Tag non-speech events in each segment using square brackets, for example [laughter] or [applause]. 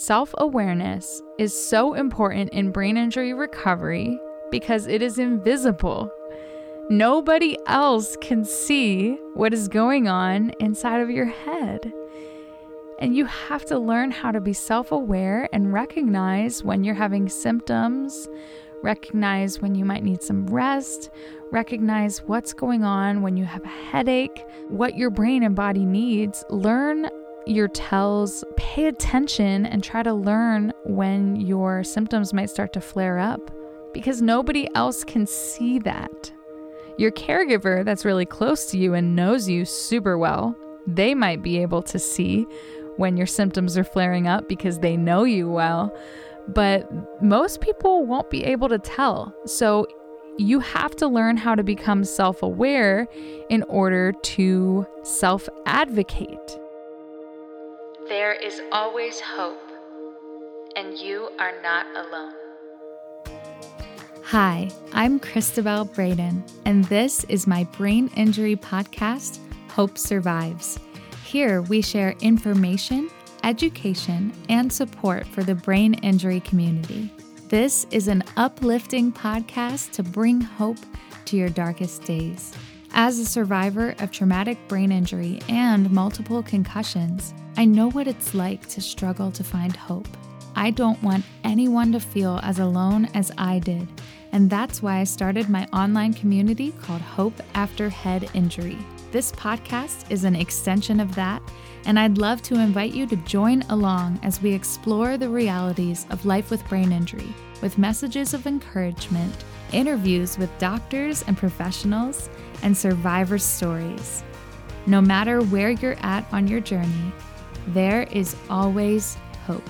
Self awareness is so important in brain injury recovery because it is invisible. Nobody else can see what is going on inside of your head. And you have to learn how to be self aware and recognize when you're having symptoms, recognize when you might need some rest, recognize what's going on when you have a headache, what your brain and body needs. Learn your tells, pay attention, and try to learn when your symptoms might start to flare up because nobody else can see that. Your caregiver that's really close to you and knows you super well, they might be able to see when your symptoms are flaring up because they know you well, but most people won't be able to tell. So you have to learn how to become self aware in order to self advocate. There is always hope, and you are not alone. Hi, I'm Cristabelle Braden, and this is my brain injury podcast, Hope Survives. Here we share information, education, and support for the brain injury community. This is an uplifting podcast to bring hope to your darkest days. As a survivor of traumatic brain injury and multiple concussions, I know what it's like to struggle to find hope. I don't want anyone to feel as alone as I did, and that's why I started my online community called Hope After Head Injury. This podcast is an extension of that, and I'd love to invite you to join along as we explore the realities of life with brain injury with messages of encouragement, interviews with doctors and professionals, and survivor stories. No matter where you're at on your journey, there is always hope.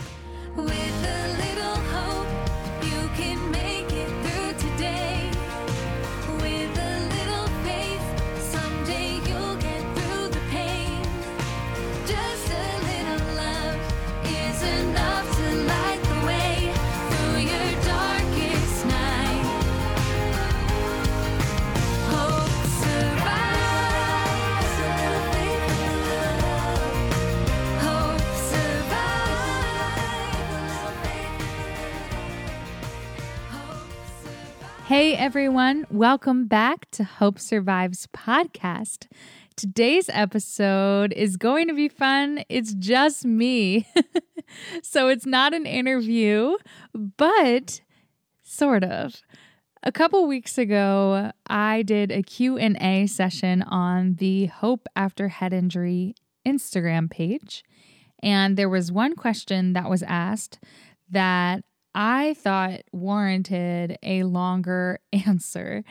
Hey everyone, welcome back to Hope Survives podcast. Today's episode is going to be fun. It's just me. [laughs] so it's not an interview, but sort of. A couple weeks ago, I did a Q&A session on the Hope After Head Injury Instagram page, and there was one question that was asked that I thought warranted a longer [laughs] answer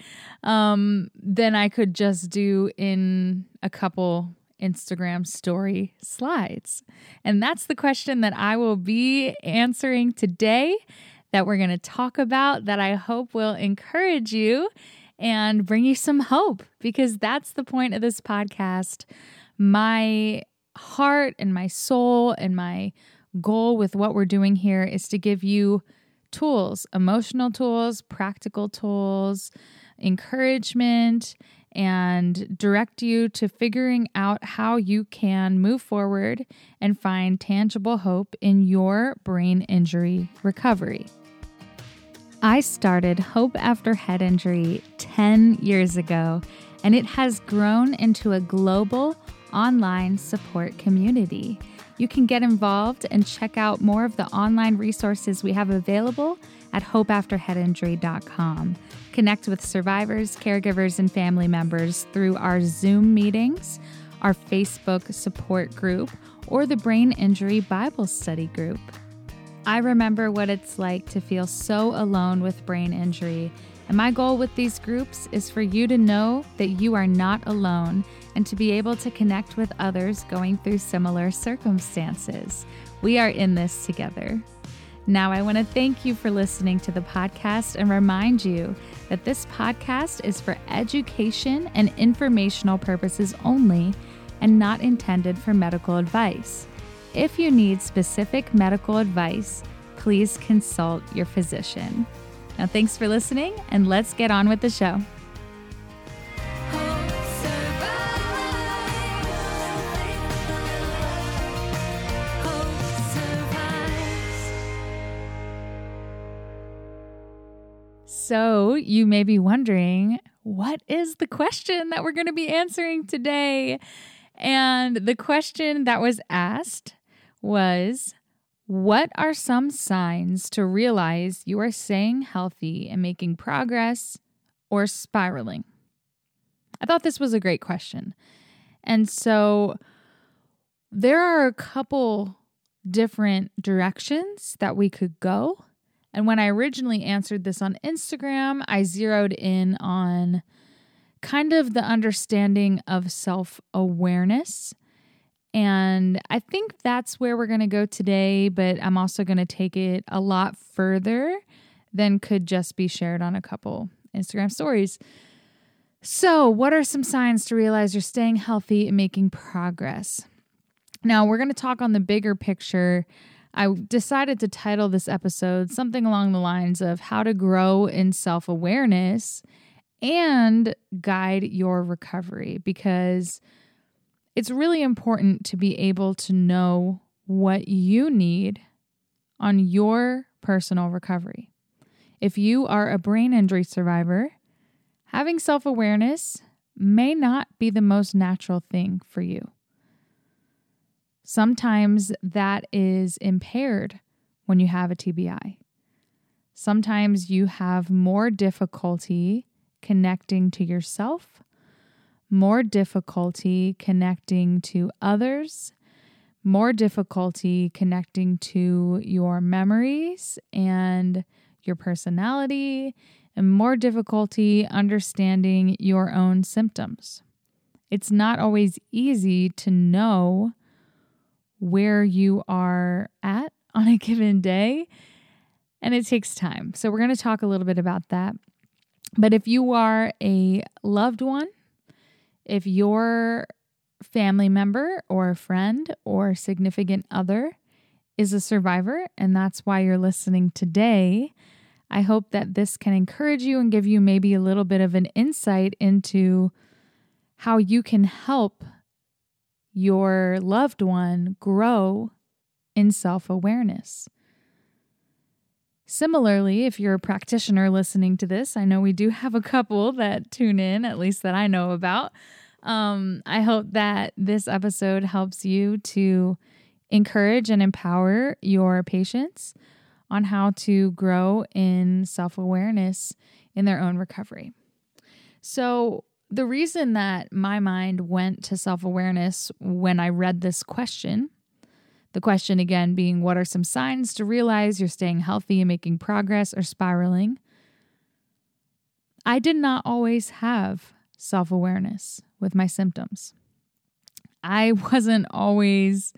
um, than I could just do in a couple Instagram story slides. And that's the question that I will be answering today, that we're going to talk about, that I hope will encourage you and bring you some hope, because that's the point of this podcast. My heart and my soul and my goal with what we're doing here is to give you tools emotional tools, practical tools, encouragement, and direct you to figuring out how you can move forward and find tangible hope in your brain injury recovery. I started Hope After Head Injury 10 years ago, and it has grown into a global online support community. You can get involved and check out more of the online resources we have available at hopeafterheadinjury.com. Connect with survivors, caregivers, and family members through our Zoom meetings, our Facebook support group, or the Brain Injury Bible Study group. I remember what it's like to feel so alone with brain injury, and my goal with these groups is for you to know that you are not alone and to be able to connect with others going through similar circumstances. We are in this together. Now, I want to thank you for listening to the podcast and remind you that this podcast is for education and informational purposes only and not intended for medical advice. If you need specific medical advice, please consult your physician. Now, thanks for listening, and let's get on with the show. So, you may be wondering, what is the question that we're going to be answering today? And the question that was asked was What are some signs to realize you are staying healthy and making progress or spiraling? I thought this was a great question. And so there are a couple different directions that we could go. And when I originally answered this on Instagram, I zeroed in on kind of the understanding of self awareness. And I think that's where we're going to go today, but I'm also going to take it a lot further than could just be shared on a couple Instagram stories. So, what are some signs to realize you're staying healthy and making progress? Now, we're going to talk on the bigger picture. I decided to title this episode something along the lines of how to grow in self awareness and guide your recovery because it's really important to be able to know what you need on your personal recovery. If you are a brain injury survivor, having self awareness may not be the most natural thing for you. Sometimes that is impaired when you have a TBI. Sometimes you have more difficulty connecting to yourself, more difficulty connecting to others, more difficulty connecting to your memories and your personality, and more difficulty understanding your own symptoms. It's not always easy to know where you are at on a given day, and it takes time. So, we're going to talk a little bit about that. But if you are a loved one, if your family member or friend or significant other is a survivor, and that's why you're listening today, I hope that this can encourage you and give you maybe a little bit of an insight into how you can help your loved one grow in self awareness. Similarly, if you're a practitioner listening to this, I know we do have a couple that tune in, at least that I know about. Um, I hope that this episode helps you to encourage and empower your patients on how to grow in self awareness in their own recovery. So, the reason that my mind went to self awareness when I read this question the question again being what are some signs to realize you're staying healthy and making progress or spiraling? I did not always have self awareness with my symptoms. I [laughs] wasn't always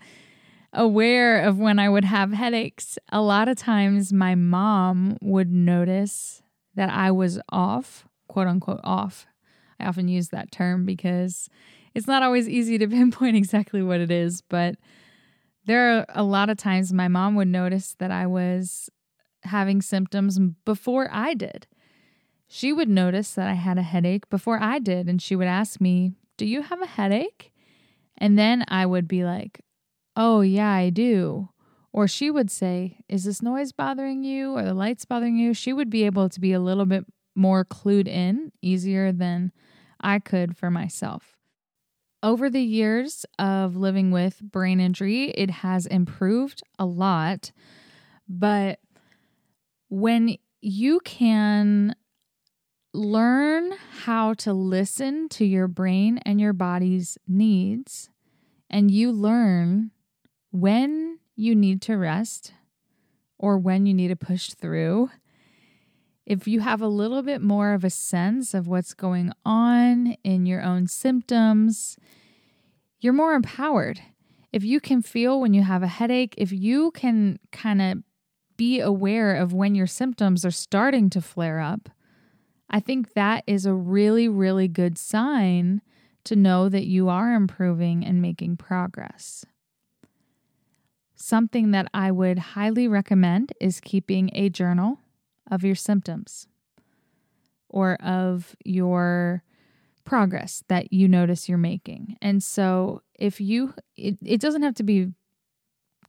aware of when I would have headaches. A lot of times, my mom would notice that I was off, quote unquote, off. I often use that term because it's not always easy to [laughs] pinpoint exactly what it is, but there are a lot of times my mom would notice that I was having symptoms before I did. She would notice that I had a headache before I did, and she would ask me, Do you have a headache? And then I would be like, Oh, yeah, I do. Or she would say, Is this noise bothering you or the lights bothering you? She would be able to be a little bit more clued in easier than I could for myself. Over the years of living with brain injury, it has improved a lot. But when you can learn how to listen to your brain and your body's needs, and you learn when you need to rest or when you need to push through, if you have a little bit more of a sense of what's going on in your own symptoms, you're more empowered. If you can feel when you have a headache, if you can kind of be aware of when your symptoms are starting to flare up, I think that is a really, really good sign to know that you are improving and making progress. Something that I would highly recommend is keeping a journal of your symptoms or of your progress that you notice you're making. And so if you, it, it doesn't have to be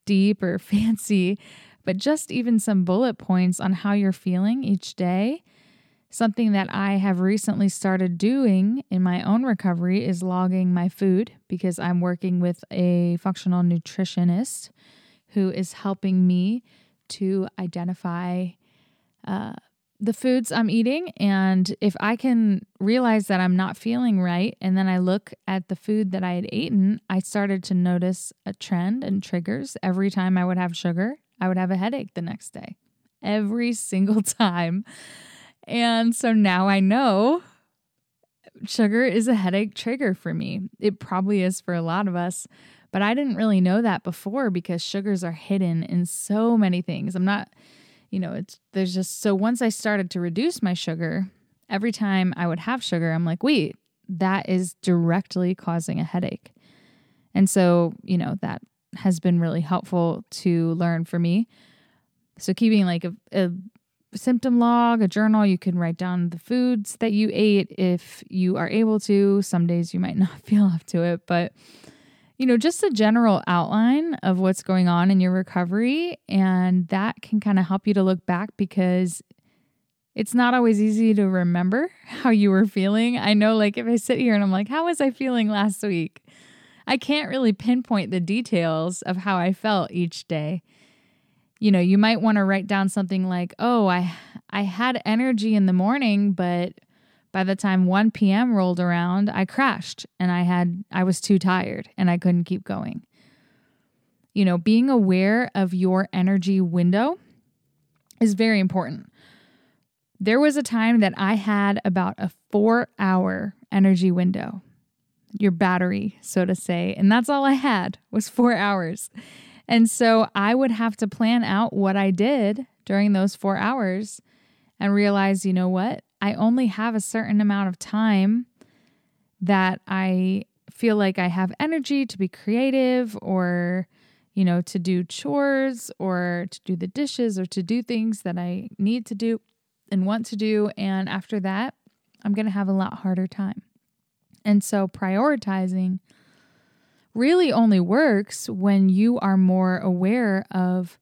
deep or [laughs] fancy, but just even some bullet points on how you're feeling each day Something that I have recently started doing in my own recovery is logging my food because I'm working with a functional nutritionist who is helping me to identify uh, the foods I'm eating. And if I can realize that I'm not feeling right, and then I look at the food that I had eaten, I started to notice a trend and triggers. Every time I would have sugar, I would have a headache the next day. Every [laughs] single time. And so now I know sugar is a headache trigger for me. It probably is for a lot of us, but I didn't really know that before because sugars are hidden in so many things. I'm not, you know, it's there's just so once I started to reduce my sugar, every time I would have sugar, I'm like, wait, that is directly causing a headache. And so, you know, that has been really helpful to learn for me. So, keeping like a, a symptom log, a journal. You can write down the foods that you ate if you are able to. Some days you might [laughs] not feel up to it, but you know, just a general outline of what's going on in your recovery. And that can kind of help you to look back because it's not always easy to remember [laughs] how you were feeling. I know, like, if I sit here and I'm like, how was I feeling last week? I can't really pinpoint the details of how I felt each day you know, you might want to write down something like, "Oh, I I had energy in the morning, but by the time 1 p.m. rolled around, I crashed and I had I was too tired and I couldn't keep going." You know, being aware of your energy window is very important. There was a time that I had about a 4-hour energy window. Your battery, so to say, and that's all I had was 4 hours. And so I would have to plan out what I did during those four hours and realize, you know what? I only have a certain amount of time that I feel like I have energy to be creative or, you know, to do chores or to do the dishes or to do things that I need to do and want to do. And after that, I'm going to have a lot harder time. And so prioritizing really only works when you are more aware of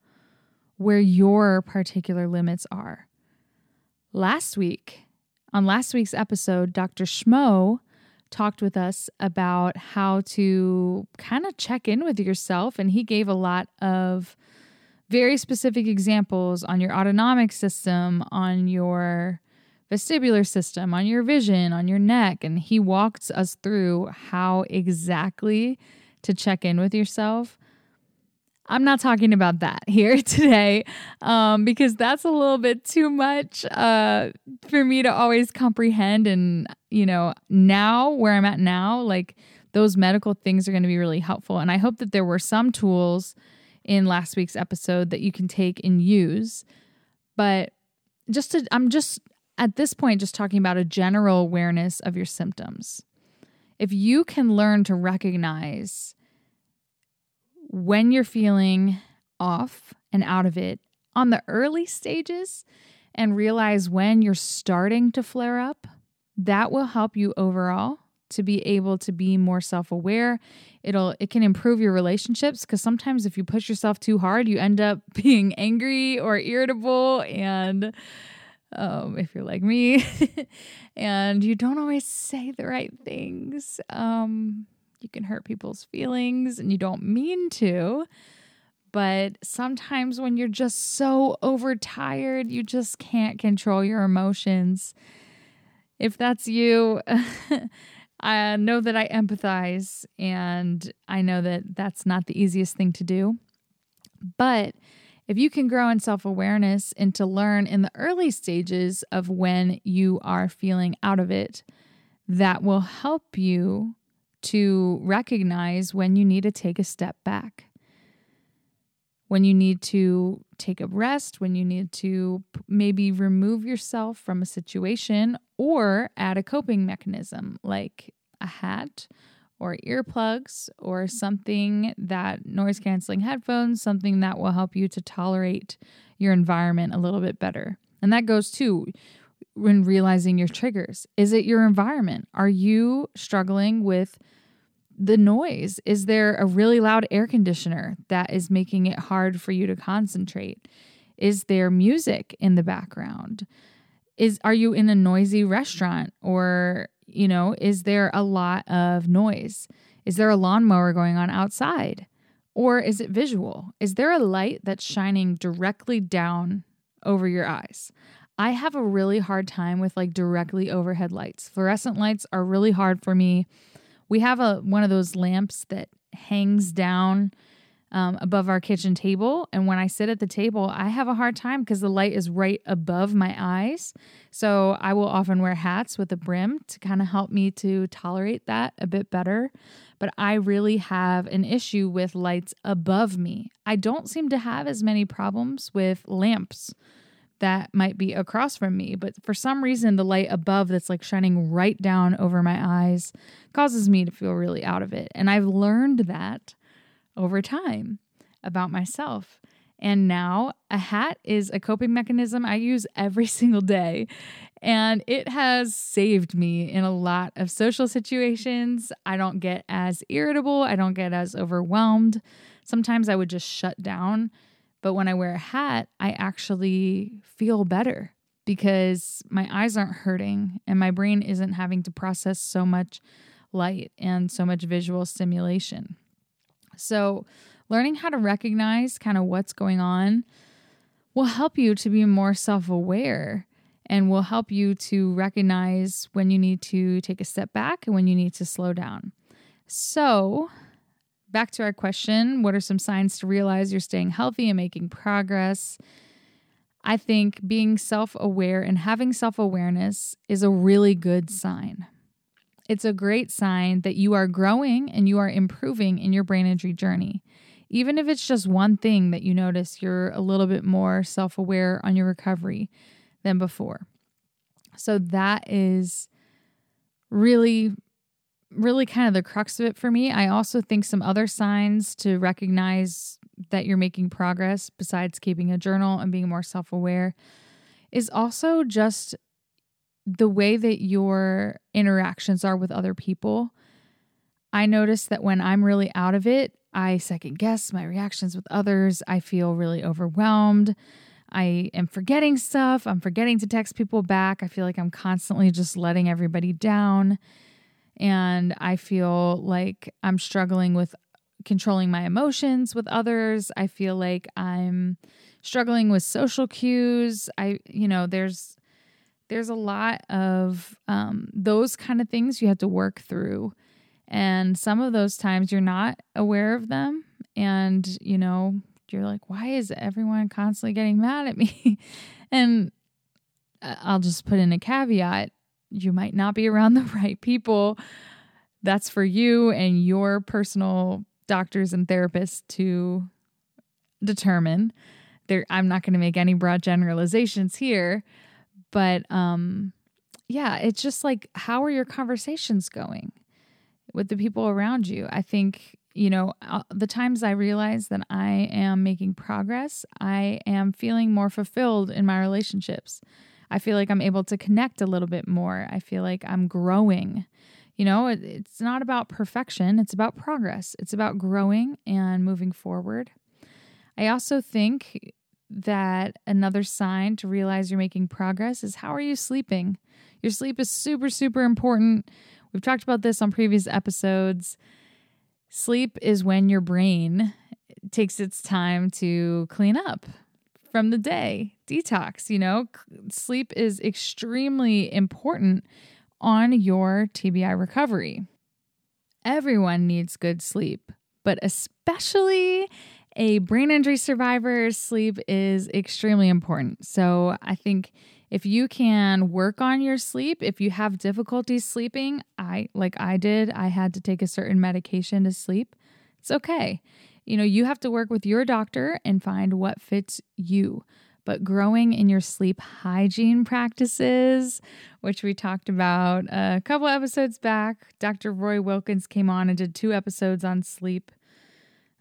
where your particular limits are. Last week, on last week's episode, Dr. Schmo talked with us about how to kind of check in with yourself, and he gave a lot of very specific examples on your autonomic system, on your vestibular system, on your vision, on your neck. And he walked us through how exactly to check in with yourself. I'm not talking about that [laughs] here today um, because that's a little bit too much uh, for me to always comprehend. And, you know, now where I'm at now, like those medical things are going to be really helpful. And I hope that there were some tools in last week's episode that you can take and use. But just to, I'm just at this point just talking about a general awareness of your symptoms if you can learn to recognize when you're feeling off and out of it on the early stages and realize when you're starting to flare up, that will help you overall to be able to be more self-aware. It'll it can improve your relationships cuz sometimes if you push yourself too hard, you end up [laughs] being angry or irritable and um, if you're like me, [laughs] and you don't always say the right things. Um, you can hurt people's feelings and you don't mean to. But sometimes when you're just so overtired, you just can't control your emotions. If that's you, [laughs] I know that I empathize and I know that that's not the easiest thing to do. But if you can grow in self awareness and to learn in the early stages of when you are feeling out of it, that will help you to recognize when you need to take a step back, when you need to take a rest, when you need to maybe remove yourself from a situation or add a coping mechanism like a hat or earplugs or something that noise canceling headphones, something that will help you to tolerate your environment a little bit better. And that goes too when realizing your triggers. Is it your environment? Are you struggling with the noise? Is there a really loud air conditioner that is making it hard for you to concentrate? Is there music in the background? is are you in a noisy restaurant or you know is there a lot of noise is there a lawnmower going on outside or is it visual is there a light that's shining directly down over your eyes i have a really hard time with like directly overhead lights fluorescent lights are really hard for me we have a one of those lamps that hangs down um, above our kitchen table. And when I sit at the table, I have a hard time because the light is right above my eyes. So I will often wear hats with a brim to kind of help me to tolerate that a bit better. But I really have an issue with lights above me. I don't seem to have as many problems with lamps that might be across from me. But for some reason, the light above that's like shining right down over my eyes causes me to feel really out of it. And I've learned that over time about myself. And now a hat is a coping mechanism I use every [laughs] single day. And it has saved me in a lot of social situations. I don't get as irritable, I don't get as overwhelmed. Sometimes I would just shut down. But when I wear a hat, I actually feel better because my eyes aren't hurting and my brain isn't having to process so much light and so much visual stimulation. So, learning how to recognize kind of what's going on will help you to be more self aware and will help you to recognize when you need to take a step back and when you need to slow down. So, back to our question what are some signs to realize you're staying healthy and making progress? I think being self aware and having self awareness is a really good sign. It's a great sign that you are growing and you are improving in your brain injury journey. Even if it's just one thing that you notice you're a little bit more self aware on your recovery than before. So that is really, really kind of the crux of it for me. I also think some other signs to recognize that you're making progress, besides keeping a journal and being more self aware, is also just the way that your interactions are with other people. I notice that when I'm really out of it, I second guess my reactions with others. I feel really overwhelmed. I am forgetting stuff. I'm forgetting to text people back. I feel like I'm constantly just letting everybody down. And I feel like I'm struggling with controlling my emotions with others. I feel like I'm struggling with social cues. I, you know, there's there's a lot of um, those kind of things you have to work through. And some of those times you're not aware of them. And, you know, you're like, why is everyone constantly getting mad at me? [laughs] and uh, I'll just put in a caveat you might not be around [laughs] the right people. That's for you and your personal doctors and therapists to determine. There, I'm not going to make any broad generalizations here. But um yeah, it's just like how are your conversations going with the people around you? I think you know, uh, the times I realize that I am making progress, I am feeling more fulfilled in my relationships. I feel like I'm able to connect a little bit more. I feel like I'm growing. You know, it, it's not about perfection, it's about progress. It's about growing and moving forward. I also think that another sign to realize you're making progress is how are you sleeping? Your sleep is super, super important. We've talked about this on previous episodes. Sleep is when your brain takes its time to clean up from the day, detox. You know, sleep is extremely important on your TBI recovery. Everyone needs good sleep, but especially a brain injury survivor's sleep is extremely important. So I think if you can work on your sleep, if you have difficulty sleeping, I like I did, I had to take a certain medication to sleep. It's okay. You know, you have to work with your doctor and find what fits you. But growing in your sleep hygiene practices, which we talked about a couple episodes back, Dr. Roy Wilkins came on and did two episodes on sleep.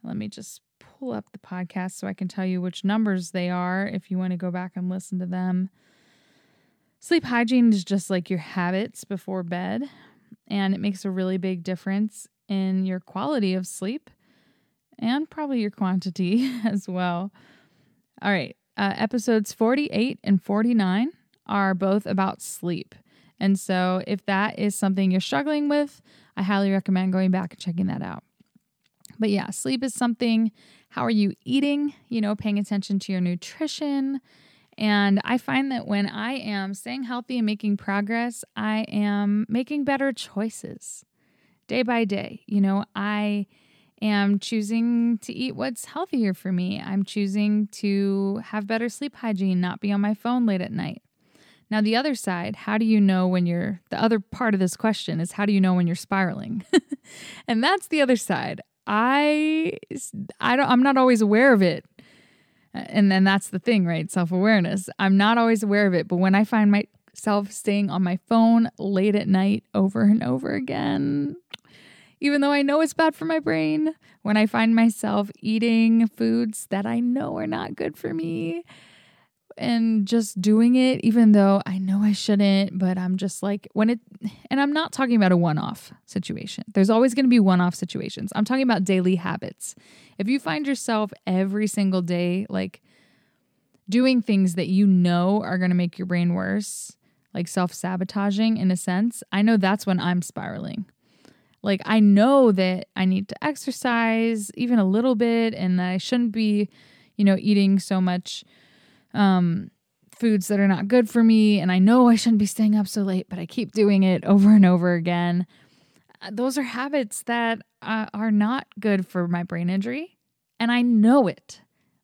Let me just pull up the podcast so I can tell you which numbers they are if you want to go back and listen to them. Sleep hygiene is just like your habits before bed, and it makes a really big difference in your quality of sleep and probably your quantity [laughs] as well. All right, uh, episodes 48 and 49 are both about sleep. And so, if that is something you're struggling with, I highly recommend going back and checking that out. But yeah, sleep is something. How are you eating? You know, paying attention to your nutrition. And I find that when I am staying healthy and making progress, I am making better choices day by day. You know, I am choosing to eat what's healthier for me. I'm choosing to have better sleep hygiene, not be on my phone late at night. Now, the other side, how do you know when you're, the other part of this question is how do you know when you're spiraling? [laughs] and that's the other side. I, I don't, I'm not always aware of it. Uh, and then that's the thing, right? Self awareness. I'm not always aware of it, but when I find myself staying on my phone late at night over and over again, even though I know it's bad for my brain, when I find myself eating foods that I know are not good for me, and just doing it, even though I know I shouldn't, but I'm just like, when it, and I'm not talking about a one off situation. There's always going to be one off situations. I'm talking about daily habits. If you find yourself every single day, like doing things that you know are going to make your brain worse, like self sabotaging in a sense, I know that's when I'm spiraling. Like, I know that I need to exercise even a little bit and I shouldn't be, you know, eating so much um, foods that are not good for me. And I know I shouldn't be staying up so late, but I keep doing it over and over again. Uh, those are habits that uh, are not good for my brain injury. And I know it,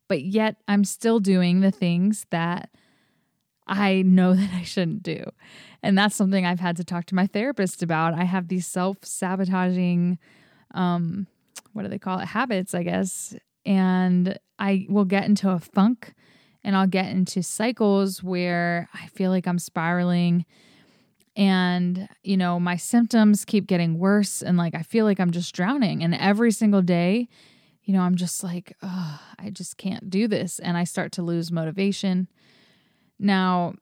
but yet I'm still doing the things that I know [laughs] that I shouldn't do. And that's something I've had to talk to my therapist about. I have these self sabotaging, um, what do they call it? Habits, I guess. And I will get into a funk and I'll get into cycles where I feel like I'm spiraling and you know my symptoms keep getting worse and like I feel like I'm just drowning and every single day you know I'm just like oh I just can't do this and I start to lose motivation now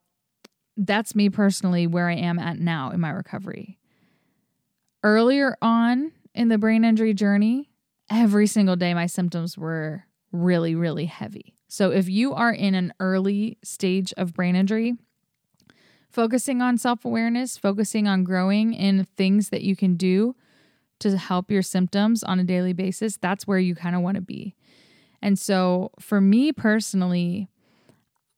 that's me personally where I am at now in my recovery earlier on in the brain injury journey every single day my symptoms were really really heavy so if you are in an early stage of brain injury, focusing on self awareness, focusing on growing in things that you can do to help your symptoms on a daily basis, that's where you kind of want to be. And so for me personally,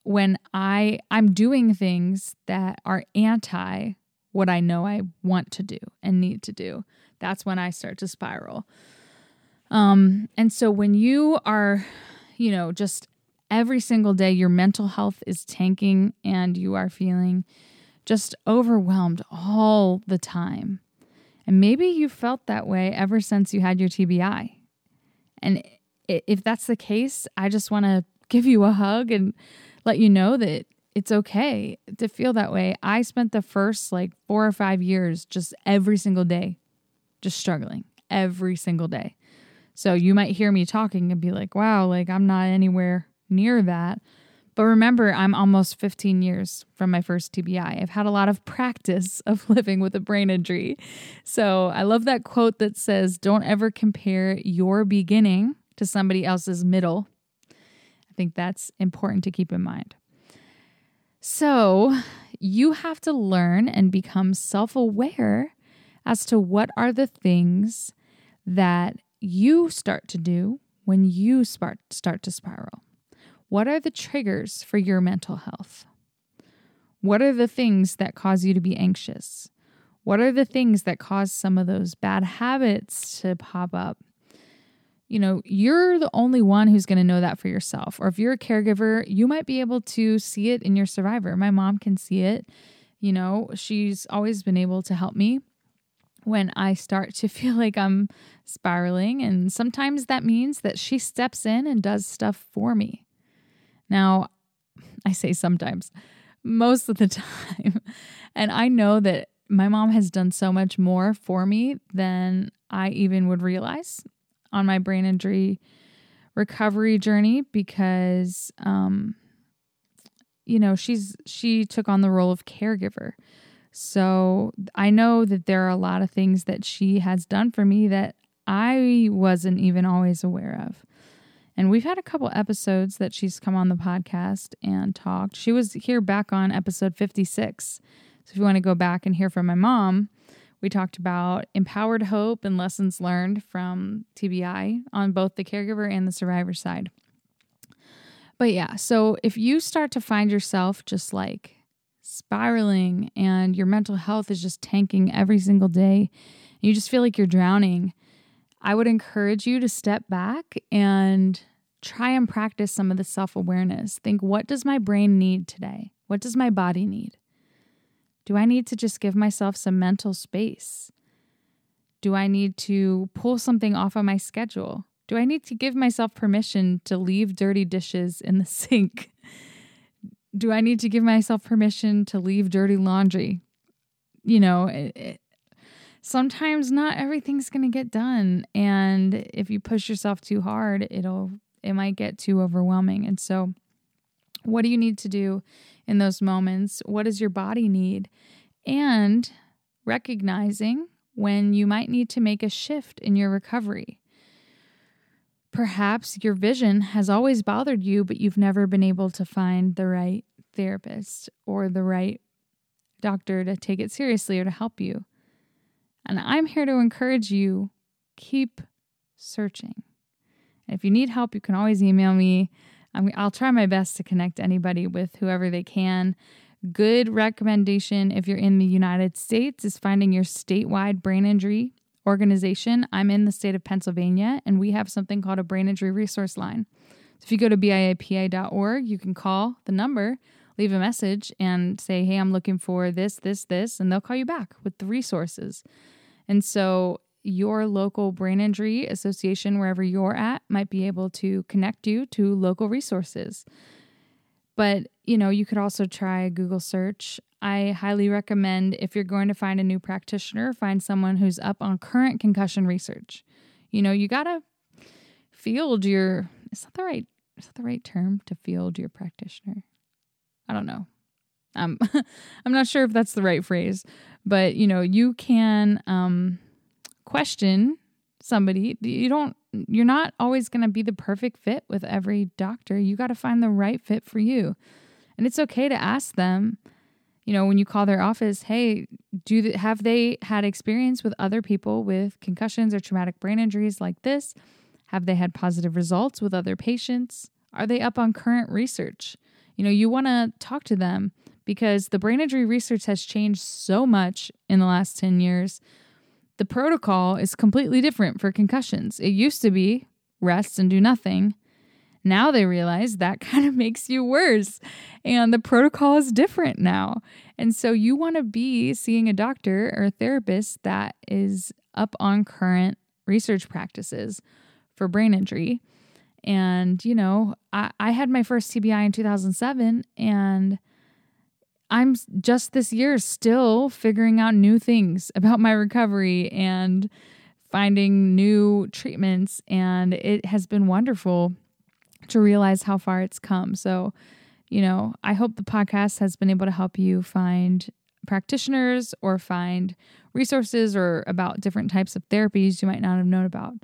when I I'm doing things that are anti what I know I want to do and need to do, that's when I start to spiral. Um and so when you are, you know, just every single day your mental health is tanking and you are feeling just overwhelmed all the time. And maybe you felt that way ever since you had your TBI. And if that's the case, I just want to give you a hug and let you know that it's okay to feel that way. I spent the first like four or five years just every single day, just struggling every single day. So you might hear me talking and be like, wow, like I'm not anywhere near that. But remember, I'm almost 15 years from my first TBI. I've had a lot of practice [laughs] of living with a brain injury. So I love that quote that says, Don't ever compare your beginning to somebody else's middle. I think that's important to keep in mind. So you have to learn and become self aware as to what are the things that you start to do when you start, start to spiral. What are the triggers for your mental health? What are the things that cause you to be anxious? What are the things that cause some of those bad habits to pop up? You know, you're the only one who's going to know that for yourself. Or if you're a caregiver, you might be able to see it in your survivor. My mom can see it. You know, she's always been able to help me when I start to [laughs] feel like I'm spiraling. And sometimes that means that she steps in and does stuff for me. Now, I say sometimes, most of the [laughs] time. And I know that my mom has done so much more for me than I even would realize on my brain injury recovery journey because um you know she's she took on the role of caregiver so i know that there are a lot of things that she has done for me that i wasn't even always aware of And we've had a couple episodes that she's come on the podcast and talked. She was here back on episode 56. So if you want to go back and hear from my mom, we talked about empowered hope and lessons learned from TBI on both the caregiver and the survivor side. But yeah, so if you start to find yourself just like spiraling and your mental health is just tanking every single day, and you just feel like you're drowning, I would encourage you to step back and try and practice some of the self awareness. Think, what does my brain need today? What does my body need? Do I need to just give myself some mental space? Do I need to pull something off of my schedule? Do I need to give myself permission to leave dirty dishes in the [laughs] sink? Do I need to give myself permission to leave dirty laundry? You know, it, it, sometimes not everything's going to get done and if you push yourself too hard, it'll it might get too overwhelming. And so what do you need to do in those moments? What does your body need? And recognizing when you might need to make a shift in your recovery. Perhaps your vision has always bothered you, but you've never been able to find the right therapist or the right doctor to take it seriously or to help you. And I'm here to encourage you keep searching. If you need help, you can always email me. I will try my best to connect anybody with whoever they can. Good recommendation if you're in the United States is finding your statewide brain injury organization. I'm in the state of Pennsylvania, and we have something called a brain injury resource line. So if you go to biapa.org, you can call the number, leave a message, and say, Hey, I'm looking for this, this, this, and they'll call you back with the resources. And so your local brain injury association, wherever you're at, might be able to connect you to local resources. But, you know, you could also try Google search. I highly recommend if you're going to find a new practitioner, find someone who's up on current concussion research. You know, you got to field your is that the right is that the right term to field your practitioner? I don't know. Um [laughs] I'm not sure if that's the right phrase, but you know, you can um question somebody. You don't you're not always going to be the perfect fit with every doctor. You got to find the right fit for you. And it's okay to ask them, you know, when you call their office, hey, do have they had experience with other people with concussions or traumatic brain injuries like this? Have they had positive results with other patients? Are they up on current research? You know, you want to talk to them because the brain injury research has changed so much in the last 10 years the protocol is completely different for concussions. It used to be rest and do nothing. Now they realize that [laughs] kind of makes you worse. And the protocol is different now. And so you want to be seeing a doctor or a therapist that is up on current research practices for brain injury. And, you know, I, I had my first TBI in 2007 and I'm just this year still figuring out new things about my recovery and finding new treatments. And it has been wonderful to realize how far it's come. So, you know, I hope the podcast has been able to help you find practitioners or find resources or about different types of therapies you might not have known about.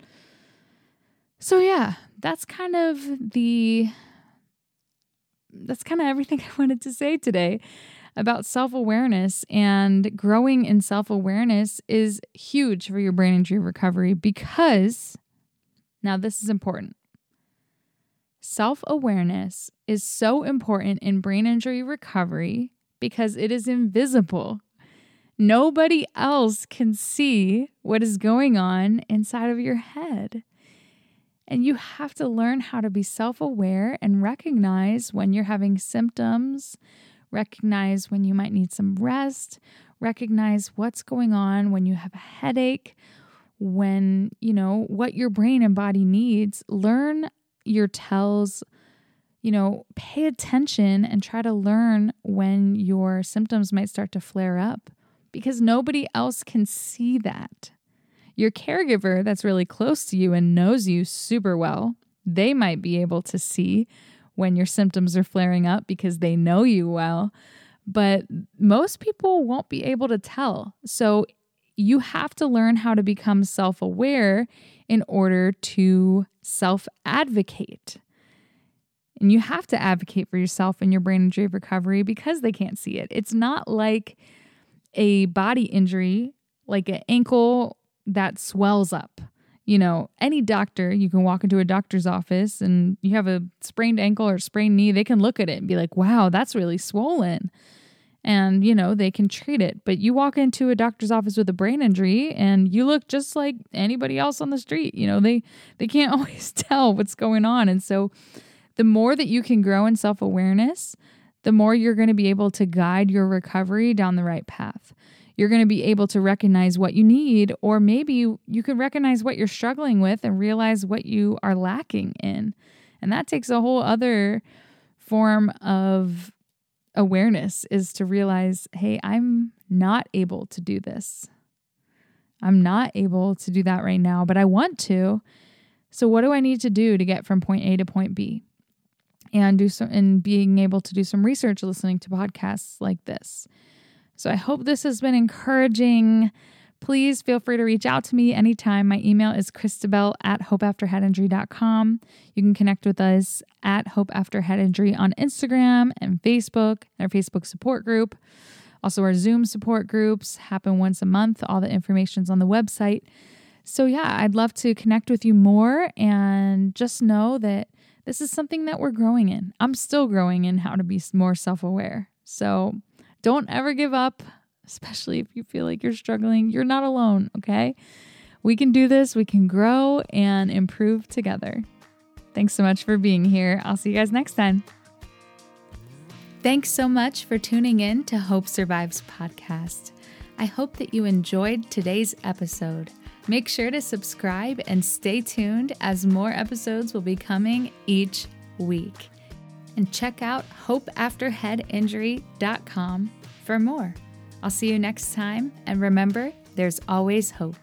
So, yeah, that's kind of the that's kind of everything [laughs] I wanted to say today about self awareness. And growing in self awareness is huge for your brain injury recovery because now this is important. Self awareness is so important in brain injury recovery because it is invisible. Nobody else can see what is going on inside of your head. And you have to learn how to be self aware and recognize when you're having symptoms, recognize when you might need some rest, recognize what's going on when you have a headache, when, you know, what your brain and body needs. Learn your tells, you know, pay attention and try to learn when your symptoms might start to flare up because nobody else can see that. Your caregiver that's really close to you and knows you super well, they might be able to see when your symptoms are flaring up because they know you well. But most people won't be able to tell. So you have to learn how to become self aware in order to self advocate. And you have to advocate for yourself in your brain injury recovery because they can't see it. It's not like a body injury, like an ankle that swells up. You know, any doctor, you can walk into a doctor's office and you have a sprained ankle or sprained knee, they can look at it and be like, wow, that's really swollen. And, you know, they can treat it. But you walk into a doctor's office with a brain injury and you look just like anybody else on the street. You know, they they can't [laughs] always tell what's going on. And so the more that you can grow in self awareness, the more you're going to be able to guide your recovery down the right path. You're going to be able to recognize what you need, or maybe you, you can recognize what you're struggling with and realize what you are lacking in. And that takes a whole other form of awareness is to realize, hey, I'm not able to do this. I'm not able to do that right now, but I want to. So, what do I need to do to get from point A to point B? and do some and being able to do some research listening to podcasts like this. So I hope this has been encouraging. Please feel free to reach out to me anytime. My email is Cristabelle at hopeafterheadinjury.com. You can connect with us at Hope After Head Injury on Instagram and Facebook, our Facebook support group. Also, our Zoom support groups happen once a month. All the information's on the website. So, yeah, I'd love to connect with you more and just know that this is something that we're growing in. I'm still growing in how to be more self aware. So don't ever give up, especially if you feel like you're struggling. You're not alone, okay? We can do this, we can grow and improve together. Thanks so much for being here. I'll see you guys next time. Thanks so much for tuning in to Hope Survives podcast. I hope that you enjoyed today's episode. Make sure to subscribe and stay tuned as more episodes will be coming each week. And check out hopeafterheadinjury.com for more. I'll see you next time, and remember, there's always hope.